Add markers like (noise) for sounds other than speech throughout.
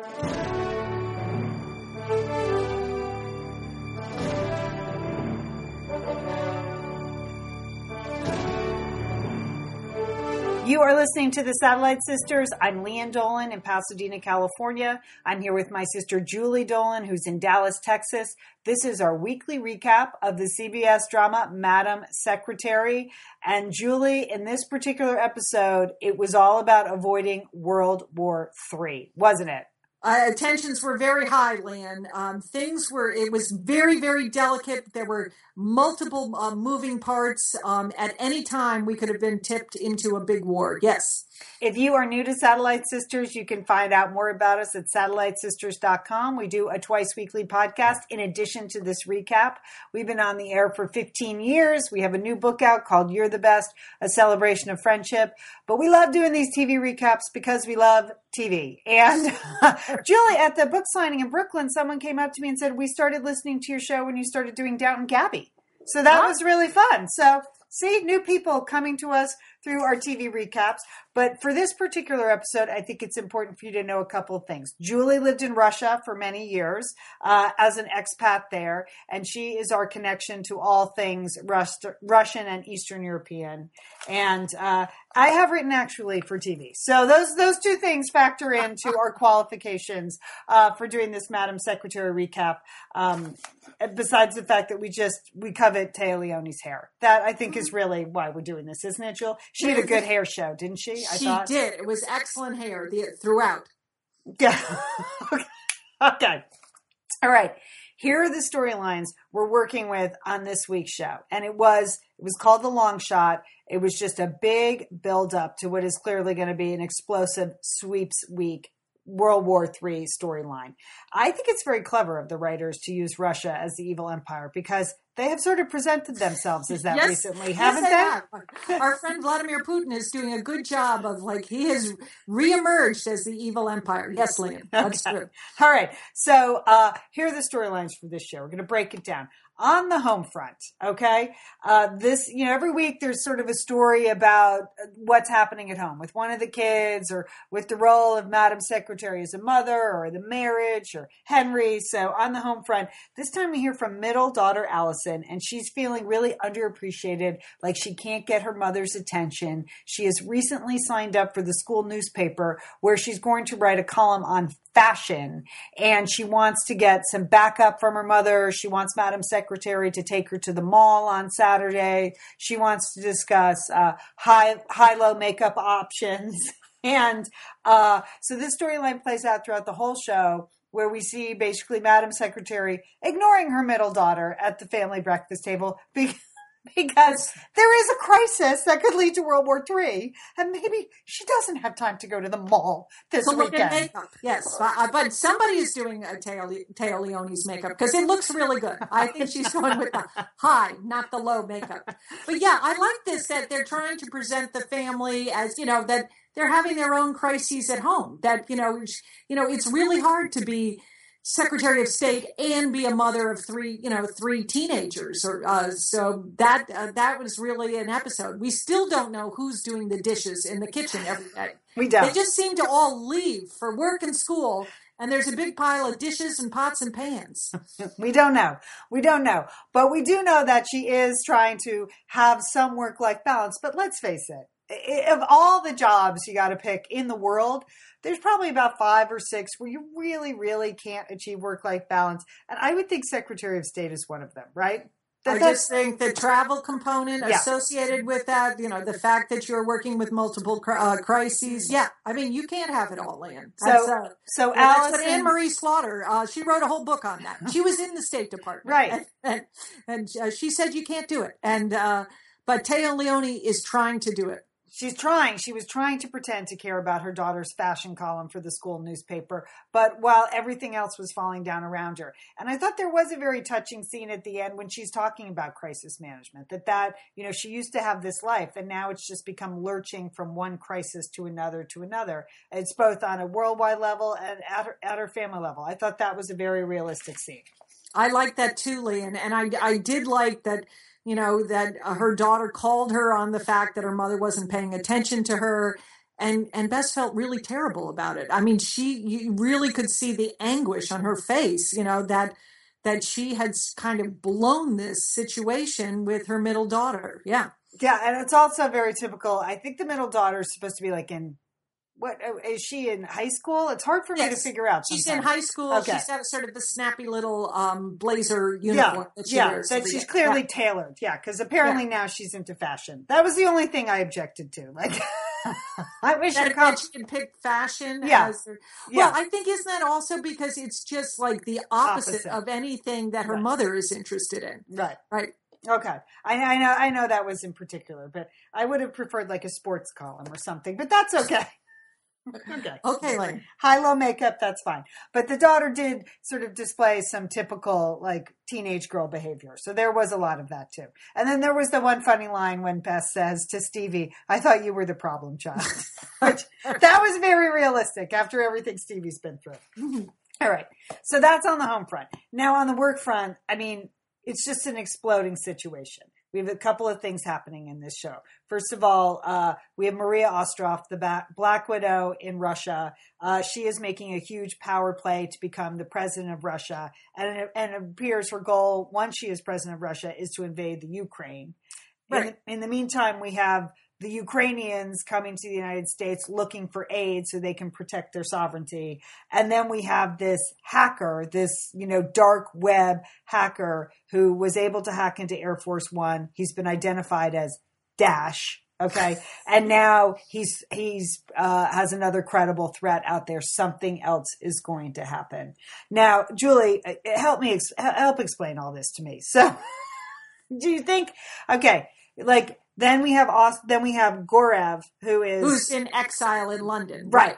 You are listening to the Satellite Sisters. I'm Lian Dolan in Pasadena, California. I'm here with my sister Julie Dolan, who's in Dallas, Texas. This is our weekly recap of the CBS drama Madam Secretary. And Julie, in this particular episode, it was all about avoiding World War III, wasn't it? Uh, tensions were very high, Lian. Um, things were, it was very, very delicate. There were multiple uh, moving parts. Um, at any time, we could have been tipped into a big war. Yes. If you are new to Satellite Sisters, you can find out more about us at satellitesisters.com. We do a twice weekly podcast in addition to this recap. We've been on the air for 15 years. We have a new book out called You're the Best, a celebration of friendship. But we love doing these TV recaps because we love TV. And (laughs) uh, Julie, at the book signing in Brooklyn, someone came up to me and said, We started listening to your show when you started doing Downton Abbey. So that was really fun. So see, new people coming to us through our TV recaps. But for this particular episode, I think it's important for you to know a couple of things. Julie lived in Russia for many years uh, as an expat there, and she is our connection to all things Rus- Russian and Eastern European. And uh, I have written actually for TV, so those those two things factor into our (laughs) qualifications uh, for doing this Madam Secretary recap. Um, besides the fact that we just we covet Téa Leoni's hair, that I think is really why we're doing this, isn't it, Jill? She had a good hair show, didn't she? I she thought. did. It was excellent hair the, throughout. (laughs) Yeah. okay. All right. Here are the storylines we're working with on this week's show. And it was it was called The Long Shot. It was just a big build up to what is clearly going to be an explosive sweeps week World War III storyline. I think it's very clever of the writers to use Russia as the evil empire because they have sort of presented themselves as that yes, recently, haven't yes, they? Have. Our friend Vladimir Putin is doing a good job of like he has reemerged as the evil empire. Yes, Lian, that's okay. true. All right, so uh, here are the storylines for this show. We're going to break it down on the home front. Okay. Uh, this, you know, every week there's sort of a story about what's happening at home with one of the kids or with the role of Madam Secretary as a mother or the marriage or Henry. So on the home front, this time we hear from middle daughter Allison and she's feeling really underappreciated, like she can't get her mother's attention. She has recently signed up for the school newspaper where she's going to write a column on fashion and she wants to get some backup from her mother. She wants Madam Secretary to take her to the mall on Saturday. She wants to discuss uh, high high low makeup options. (laughs) And uh, so this storyline plays out throughout the whole show where we see basically Madam Secretary ignoring her middle daughter at the family breakfast table (laughs) because because there is a crisis that could lead to World War III, and maybe she doesn't have time to go to the mall this so weekend. Yes, but, uh, but, somebody is doing a Téa, Leoni's makeup because it looks really good. I think she's (laughs) going with the high, not the low makeup. But yeah, I like this that they're trying to present the family as you know that they're having their own crises at home. That you know, you know, it's really hard to be Secretary of State and be a mother of three, you know, three teenagers. Or uh, so that uh, that was really an episode. We still don't know who's doing the dishes in the kitchen every day. We don't. They just seem to all leave for work and school, and there's a big pile of dishes and pots and pans. (laughs) we don't know. We don't know, but we do know that she is trying to have some work-life balance. But let's face it of all the jobs you got to pick in the world, there's probably about five or six where you really, really can't achieve work life balance. And I would think Secretary of State is one of them, right? That, I just think the travel component yeah. associated with that, you know, the fact that you're working with multiple uh, crises. Yeah, I mean, you can't have it all, Lian. So, uh, so Allison, that's Anne Marie Slaughter, uh, she wrote a whole book on that. She was in the State Department, right? And, and, and uh, she said you can't do it. And uh, but Téa Leoni is trying to do it she's trying. She was trying to pretend to care about her daughter's fashion column for the school newspaper but while everything else was falling down around her. And i thought there was a very touching scene at the end when she's talking about crisis management that that you know she used to have this life and now it's just become lurching from one crisis to another to another. It's both on a worldwide level and at her, at her family level. I thought that was a very realistic scene. I like that too lee and, and i i did like that you know, that uh, her daughter called her on the fact that her mother wasn't paying attention to her. and and Bess felt really terrible about it. I mean, she you really could see the anguish on her face, you know, that that she had kind of blown this situation with her middle daughter. Yeah. Yeah, and it's also very typical. I think the middle daughter is supposed to be like in what uh, she in high school? It's hard for me to figure out. She's in high school. Okay. She's got sort of the snappy little um, blazer Yeah, uniform that she yeah, wears. that she's clearly Yeah. tailored. Yeah, because apparently now she's into fashion. That was the only thing I objected to. Like, (laughs) I wish that, her com- that she can pick fashion. Yeah. as her- Yeah. Well, I think isn't that also because it's just like the opposite, Opposite. of anything that her Right. mother is interested in, right. right? Okay, I, I know, I know that was in particular, but I would have preferred like a sports column or something. But that's okay. Okay. Okay, high low makeup that's fine. But the daughter did sort of display some typical like teenage girl behavior. So there was a lot of that too. And then there was the one funny line when Bess says to stevie i thought you were the problem child. (laughs) Which, that was very realistic after everything stevie's been through. All right. So that's on the home front. Now on the work front i mean it's just an exploding situation we have a couple of things happening in this show. First of all, uh, we have Maria Ostroff, the ba- Black Widow in Russia. Uh, she is making a huge power play to become the president of Russia, and it, and it appears her goal, once she is president of Russia, is to invade the Ukraine. In, Right. the, in the meantime, we have the Ukrainians coming to the United States looking for aid so they can protect their sovereignty. And then we have this hacker, this, you know, dark web hacker who was able to hack into Air Force One. He's been identified as Dash. Okay. (laughs) And now he's, he's, uh, has another credible threat out there. Something else is going to happen. Now, Julie, uh, help me, ex- help explain all this to me. So, (laughs) do you think, okay, like, then we have then we have Gorev, who is Who's in exile in London, Right.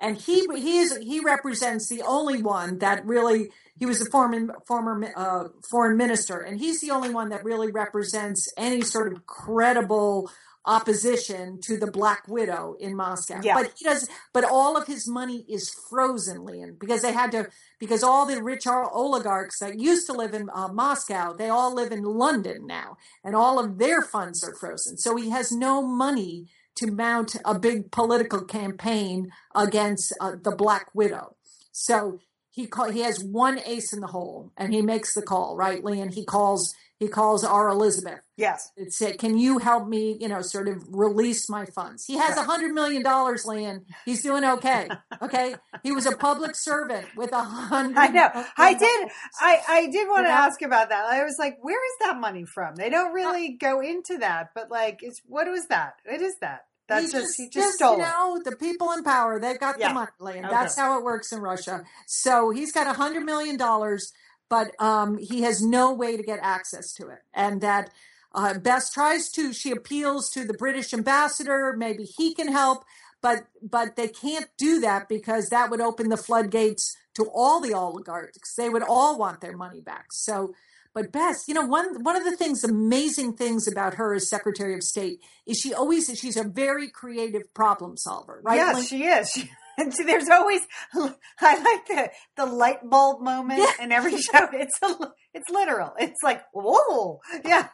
And he he is he represents the only one that really he was a former former uh, foreign minister, and he's the only one that really represents any sort of credible opposition to the Black Widow in Moscow. Yeah. But he does. But all of his money is frozen, Lian, because they had to because all the rich oligarchs that used to live in uh, Moscow, they all live in London now, and all of their funds are frozen. So he has no money to mount a big political campaign against uh, the Black Widow. So he call, he has one ace in the hole, and he makes the call, right, Lian? He calls he calls our Elizabeth. yes, It said, "Can you help me? You know, sort of release my funds." He has a hundred million dollars, Lian. He's doing okay. Okay, he was a public servant with a hundred. I know. I did. I, I did want to Yeah. ask about that. I was like, where is that money from? They don't really go into that, but like, it's what was that? What is that? That's he just, he just stole you it. know, the people in power, they've got Yeah. the money, Lian. Okay. That's how it works in Russia. So he's got a hundred million dollars, but um, he has no way to get access to it. And that uh, Bess tries to, she appeals to the British ambassador. Maybe he can help, but but they can't do that because that would open the floodgates to all the oligarchs. They would all want their money back. So. But Bess, you know, one one of the things, amazing things about her as Secretary of State is she always she's a very creative problem solver, right? yes, Link? she is. (laughs) And there's always, (laughs) I like the the light bulb moment Yeah. in every show. (laughs) It's a, it's literal. It's like whoa, yeah,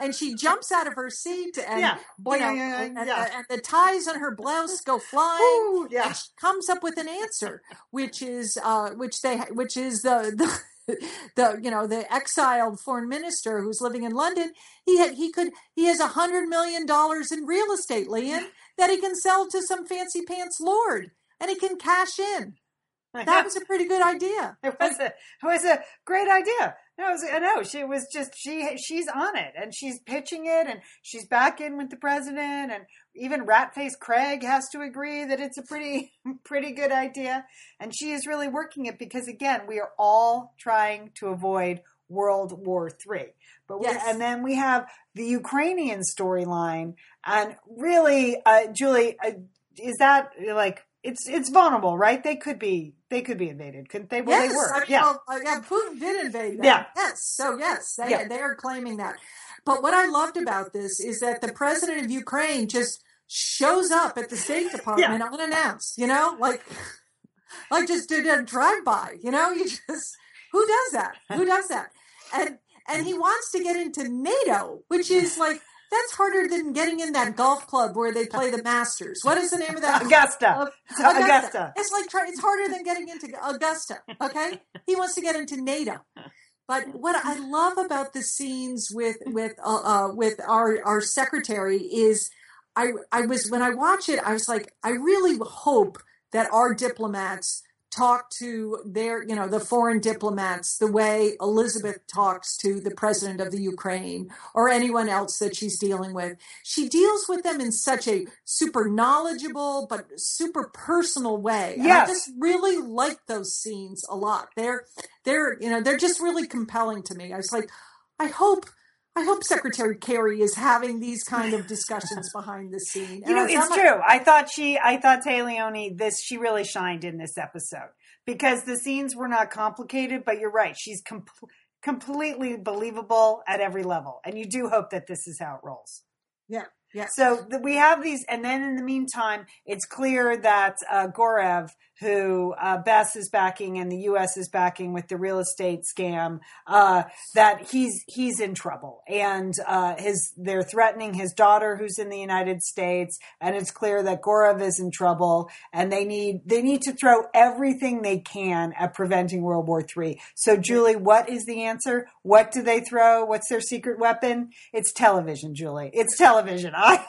and she jumps out of her seat, and Yeah. know, boing, boing, and, yeah. and the ties on her blouse go flying. Ooh, yeah. and she comes up with an answer, which is uh, which they which is the the. The you know the exiled foreign minister who's living in London he had, he could he has a hundred million dollars in real estate, Lian, that he can sell to some fancy pants lord, and he can cash in. That was a pretty good idea. (laughs) It was a it was a great idea. No, it was, I know she was just she she's on it and she's pitching it and she's back in with the president and even Ratface Craig has to agree that it's a pretty (laughs) pretty good idea and she is really working it because again we are all trying to avoid World War Three. But Yes. and then we have the Ukrainian storyline and really, uh, Julie, uh, is that like? It's it's vulnerable, right? They could be they could be invaded, couldn't they? Well, yes, they were. I mean, yeah. well, uh, yeah, Putin did invade them. Yeah. Yes, so yes, they, Yeah. they are claiming that. But what I loved about this is that the president of Ukraine just shows up at the State (laughs) Department unannounced. You know, like like just did a drive by. You know, you just who does that? Who does that? And and he wants to get into NATO, which is like that's harder than getting in that golf club where they play the Masters. What is the name of that? Augusta. Augusta. Augusta. It's like try, it's harder than getting into Augusta. Okay, he wants to get into NATO. But what I love about the scenes with with uh, uh, with our our secretary is, I I was when I watch it, I was like, I really hope that our diplomats talk to their, you know, the foreign diplomats the way Elizabeth talks to the president of the Ukraine or anyone else that she's dealing with. She deals with them in such a super knowledgeable but super personal way. And Yes. I just really like those scenes a lot. They're they're, you know, they're just really compelling to me. I was like, I hope I hope Secretary Kerry is having these kind of discussions behind the scene. You know, it's like, true. I thought she, I thought Leoni, this, she really shined in this episode because the scenes were not complicated, but you're right. She's com- completely believable at every level. And you do hope that this is how it rolls. Yeah, So th- we have these, and then in the meantime, it's clear that uh, Gorev, who uh, Bess is backing and the U.S. is backing with the real estate scam, uh, that he's he's in trouble, and uh, his they're threatening his daughter, who's in the United States, and it's clear that Gorev is in trouble, and they need they need to throw everything they can at preventing World War III. So, Julie, what is the answer? What do they throw? What's their secret weapon? It's television, Julie. It's television. (laughs) I,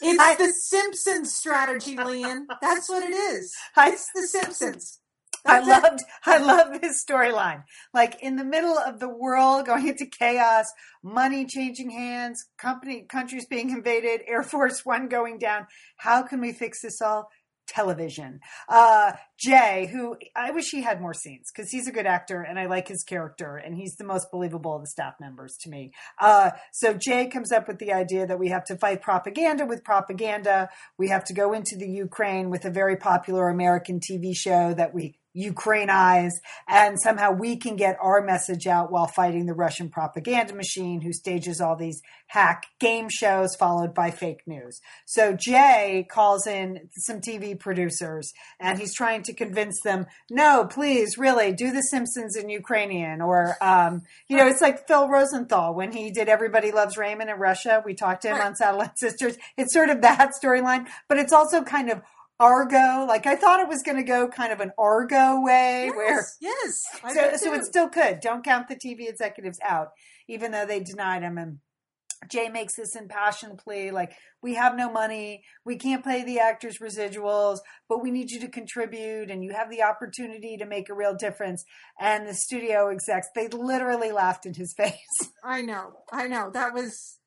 It's I- the Simpsons strategy, Lian. That's what it is. (laughs) It's the Simpsons. I That's it. loved, I love this storyline. Like in the middle of the world going into chaos, money changing hands, company, countries being invaded, Air Force One going down. How can we fix this all? Television. Uh, Jay, who I wish he had more scenes because he's a good actor and I like his character and he's the most believable of the staff members to me. Uh, so Jay comes up with the idea that we have to fight propaganda with propaganda. We have to go into the Ukraine with a very popular American TV show that we Ukrainize, and somehow we can get our message out while fighting the Russian propaganda machine who stages all these hack game shows followed by fake news. So Jay calls in some TV producers and he's trying to convince them, no, please, really, do The Simpsons in Ukrainian. Or, um, you know, it's like Phil Rosenthal when he did Everybody Loves Raymond in Russia. We talked to him on Satellite Sisters. It's sort of that storyline, but it's also kind of Argo. Like I thought it was going to go kind of an Argo way where Yes, yes. (laughs) I so, so it still could. Don't count the TV executives out, even though they denied him. And Jay makes this impassioned plea like, we have no money. We can't pay the actors' residuals, but we need you to contribute and you have the opportunity to make a real difference. And the studio execs, they literally laughed in his (laughs) face. I know. I know. That was.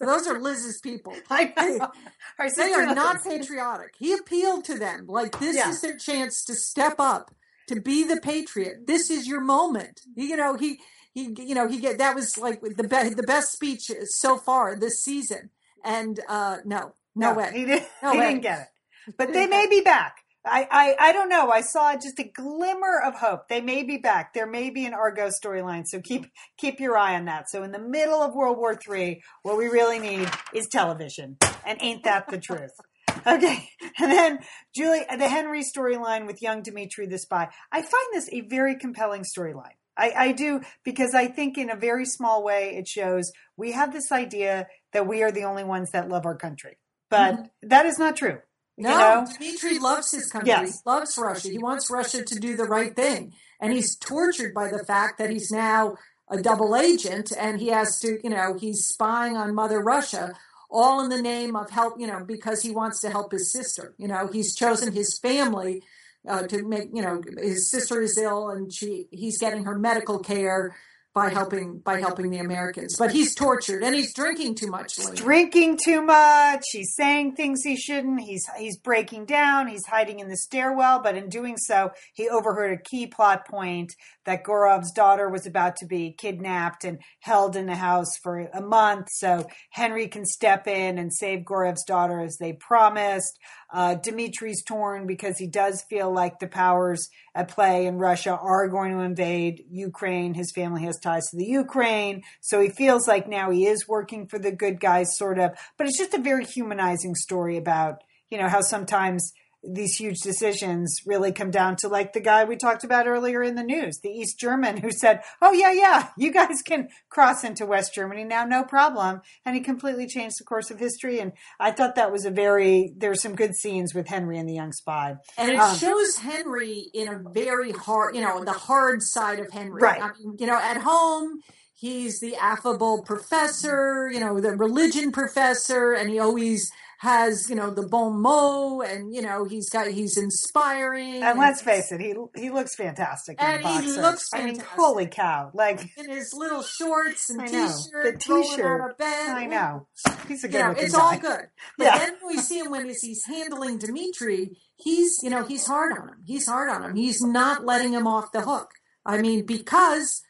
Those are Liz's people. (laughs) I know. (laughs) Our They are not patriotic. He appealed to them like this Yeah. is their chance to step up, to be the patriot. This is your moment. You know he he you know he get that was like the be, the best speech so far this season. And uh no, no, way. He, didn't, No he way. didn't get it. But they may be back. I, I, I don't know. I saw just a glimmer of hope. They may be back. There may be an Argo storyline. So keep keep your eye on that. So in the middle of World War III, what we really need is television. And ain't that the truth? (laughs) Okay. And then Julie, the Henry storyline with young Dimitri the spy. I find this a very compelling storyline. I, I do because I think in a very small way it shows we have this idea that we are the only ones that love our country. But mm-hmm. that is not true. No, you know? Dmitry loves his country. Yes. Loves Russia. He wants Russia to do the right thing. And he's tortured by the fact that he's now a double agent and he has to, you know, he's spying on Mother Russia, all in the name of help, you know, because he wants to help his sister. You know, he's chosen his family uh, to make, you know, his sister is ill and she he's getting her medical care by helping by helping the Americans. But he's tortured and he's drinking too much. Lena. drinking too much. He's saying things he shouldn't. He's he's breaking down. He's hiding in the stairwell, but in doing so, he overheard a key plot point that Gorev's daughter was about to be kidnapped and held in the house for a month. So Henry can step in and save Gorev's daughter as they promised. Uh, Dimitri's torn because he does feel like the powers at play in Russia are going to invade Ukraine. His family has ties to the Ukraine. So he feels like now he is working for the good guys, sort of. But it's just a very humanizing story about, you know, how sometimes these huge decisions really come down to like the guy we talked about earlier in the news, the East German who said, "Oh yeah, yeah, you guys can cross into West Germany now, no problem," and he completely changed the course of history. And I thought that was a very there's some good scenes with Henry and the young spy, and it Um, shows Henry in a very hard, you know, the hard side of Henry. Right. I mean, you know, at home he's the affable professor, you know, the religion professor, and he always has, you know, the bon mot, and you know, he's got he's inspiring. And let's face it, he he looks fantastic in And he looks I mean, holy cow! Like (laughs) in his little shorts and t-shirt, The t-shirt. out of bed. I know he's a You good know, it's guy. all good. (laughs) But Yeah. then we see him when he's, he's handling Dimitri. He's, you know, he's hard on him. He's hard on him. He's not letting him off the hook. I mean, because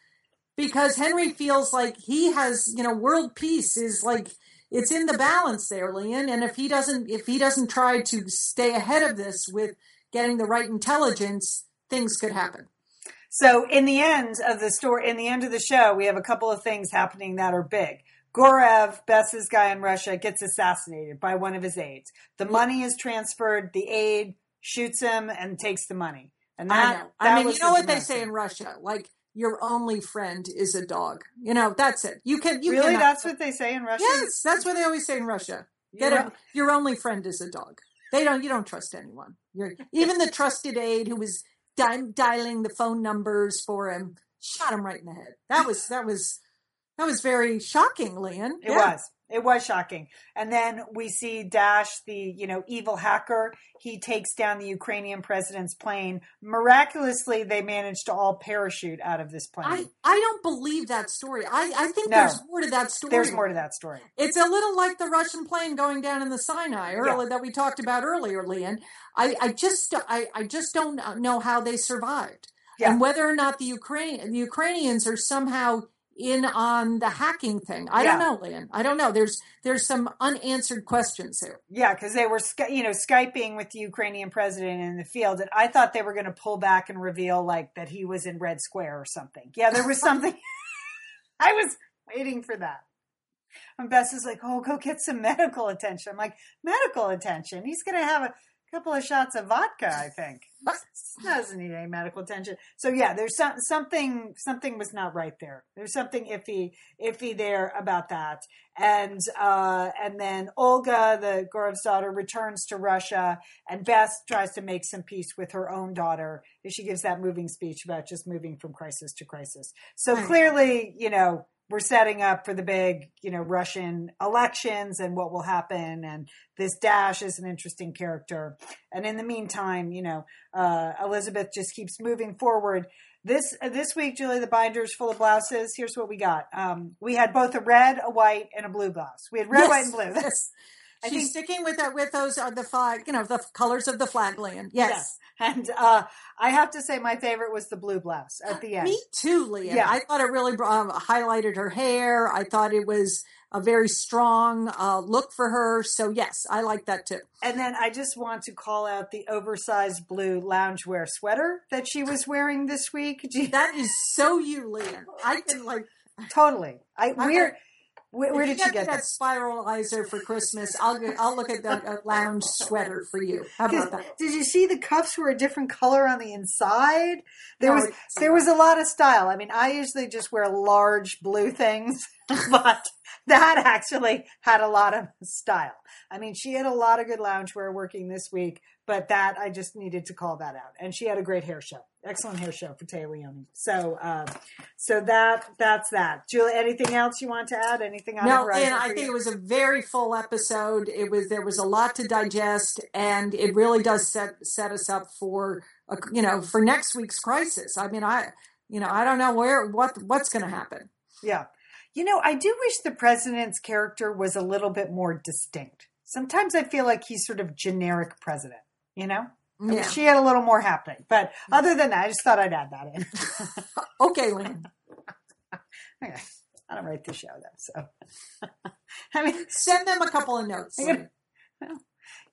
because Henry feels like he has, you know, world peace is like it's in the balance there, Lian. And if he doesn't if he doesn't try to stay ahead of this with getting the right intelligence, things could happen. So in the end of the story, in the end of the show, we have a couple of things happening that are big. Gorev, Bess's guy in Russia, gets assassinated by one of his aides. The money is transferred. The aide shoots him and takes the money. And that, I know. that I mean, you know what they say in Russia, like your only friend is a dog. You know, that's it. You can you really? cannot- That's what they say in Russia. Yes, that's what they always say in Russia. Get You're a, your only friend is a dog. They don't. You don't trust anyone. You're, even the trusted aide who was di- dialing the phone numbers for him shot him right in the head. That was that was that was very shocking, Lian. It was. It was shocking. And then we see Dash, the, you know, evil hacker. He takes down the Ukrainian president's plane. Miraculously, they managed to all parachute out of this plane. I, I don't believe that story. I, I think No. there's more to that story. There's more to that story. It's a little like the Russian plane going down in the Sinai earlier that we talked about earlier, Lian. I, I just I, I just don't know how they survived, Yeah. and whether or not the Ukraine the Ukrainians are somehow in on the hacking thing. I Yeah. don't know, Lian. I don't know. There's there's some unanswered questions here. Yeah, because they were, you know, skyping with the Ukrainian president in the field, and I thought they were going to pull back and reveal like that he was in Red Square or something. Yeah, there was something. (laughs) I was waiting for that. And Bess is like, "Oh, go get some medical attention." I'm like, "Medical attention? He's going to have a couple of shots of vodka, I think. Doesn't need any medical attention." So yeah, there's some, something. Something was not right there. There's something iffy, iffy there about that and uh, and then Olga, the Gorev's daughter, returns to Russia, and Bess tries to make some peace with her own daughter. She gives that moving speech about just moving from crisis to crisis. So clearly, you know, we're setting up for the big, you know, Russian elections and what will happen. And this Dash is an interesting character. And in the meantime, you know, uh, Elizabeth just keeps moving forward. This uh, this week, Julie, the binder's full of blouses. Here's what we got. Um, we had both a red, a white, and a blue blouse. We had red, Yes, white, and blue. (laughs) Yes. I She's think- sticking with that with those are the flag, you know, the colors of the flag, Lian. Yes. Yes. And uh, I have to say, my favorite was the blue blouse at the end. Me too, Leah. Yeah. I thought it really um, highlighted her hair. I thought it was a very strong uh, look for her. So yes, I like that too. And then I just want to call out the oversized blue loungewear sweater that she was wearing this week. (laughs) That is so you, Leah. I can like. totally. I I- where where, did you you get that? spiralizer for Christmas? I'll get, I'll look at that uh, lounge sweater for you. How about that? Did you see the cuffs were a different color on the inside? There No, was there was a lot of style. I mean, I usually just wear large blue things, (laughs) but (laughs) that actually had a lot of style. I mean, she had a lot of good loungewear working this week, but that I just needed to call that out. And she had a great hair show, excellent hair show for Téa Leoni. So, um, so that that's that. Julie, anything else you want to add? Anything on No, and I think you? it was a very full episode. It was there was a lot to digest, and it really does set set us up for a, you know for next week's crisis. I mean, I you know I don't know where what what's going to happen. Yeah. You know, I do wish the president's character was a little bit more distinct. Sometimes I feel like he's sort of generic president, you know? Yeah. She had a little more happening. But other than that, I just thought I'd add that in. (laughs) Okay, Lynn. (laughs) okay. I don't write the show, though. So, (laughs) I mean, Send them a couple of notes. I gotta-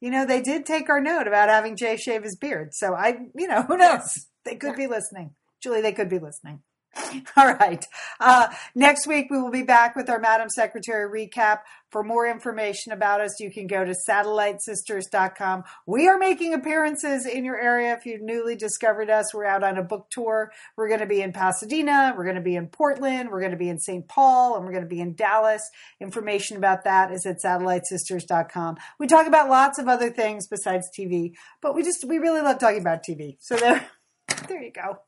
you know, they did take our note about having Jay shave his beard. So I, you know, who knows? They could be listening. Julie, they could be listening. (laughs) All right. Uh, next week, we will be back with our Madam Secretary recap. For more information about us, you can go to satellitesisters.com. We are making appearances in your area. If you've newly discovered us, we're out on a book tour. We're going to be in Pasadena. We're going to be in Portland. We're going to be in St. Paul and we're going to be in Dallas. Information about that is at satellitesisters.com. We talk about lots of other things besides TV, but we just, we really love talking about TV. So there, (laughs) there you go.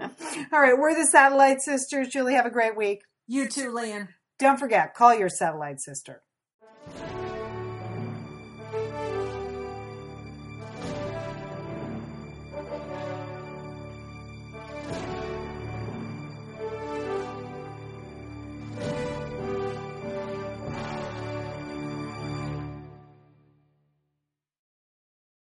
(laughs) All right, we're the Satellite Sisters. Julie, have a great week. You too, Lian. Don't forget, call your satellite sister.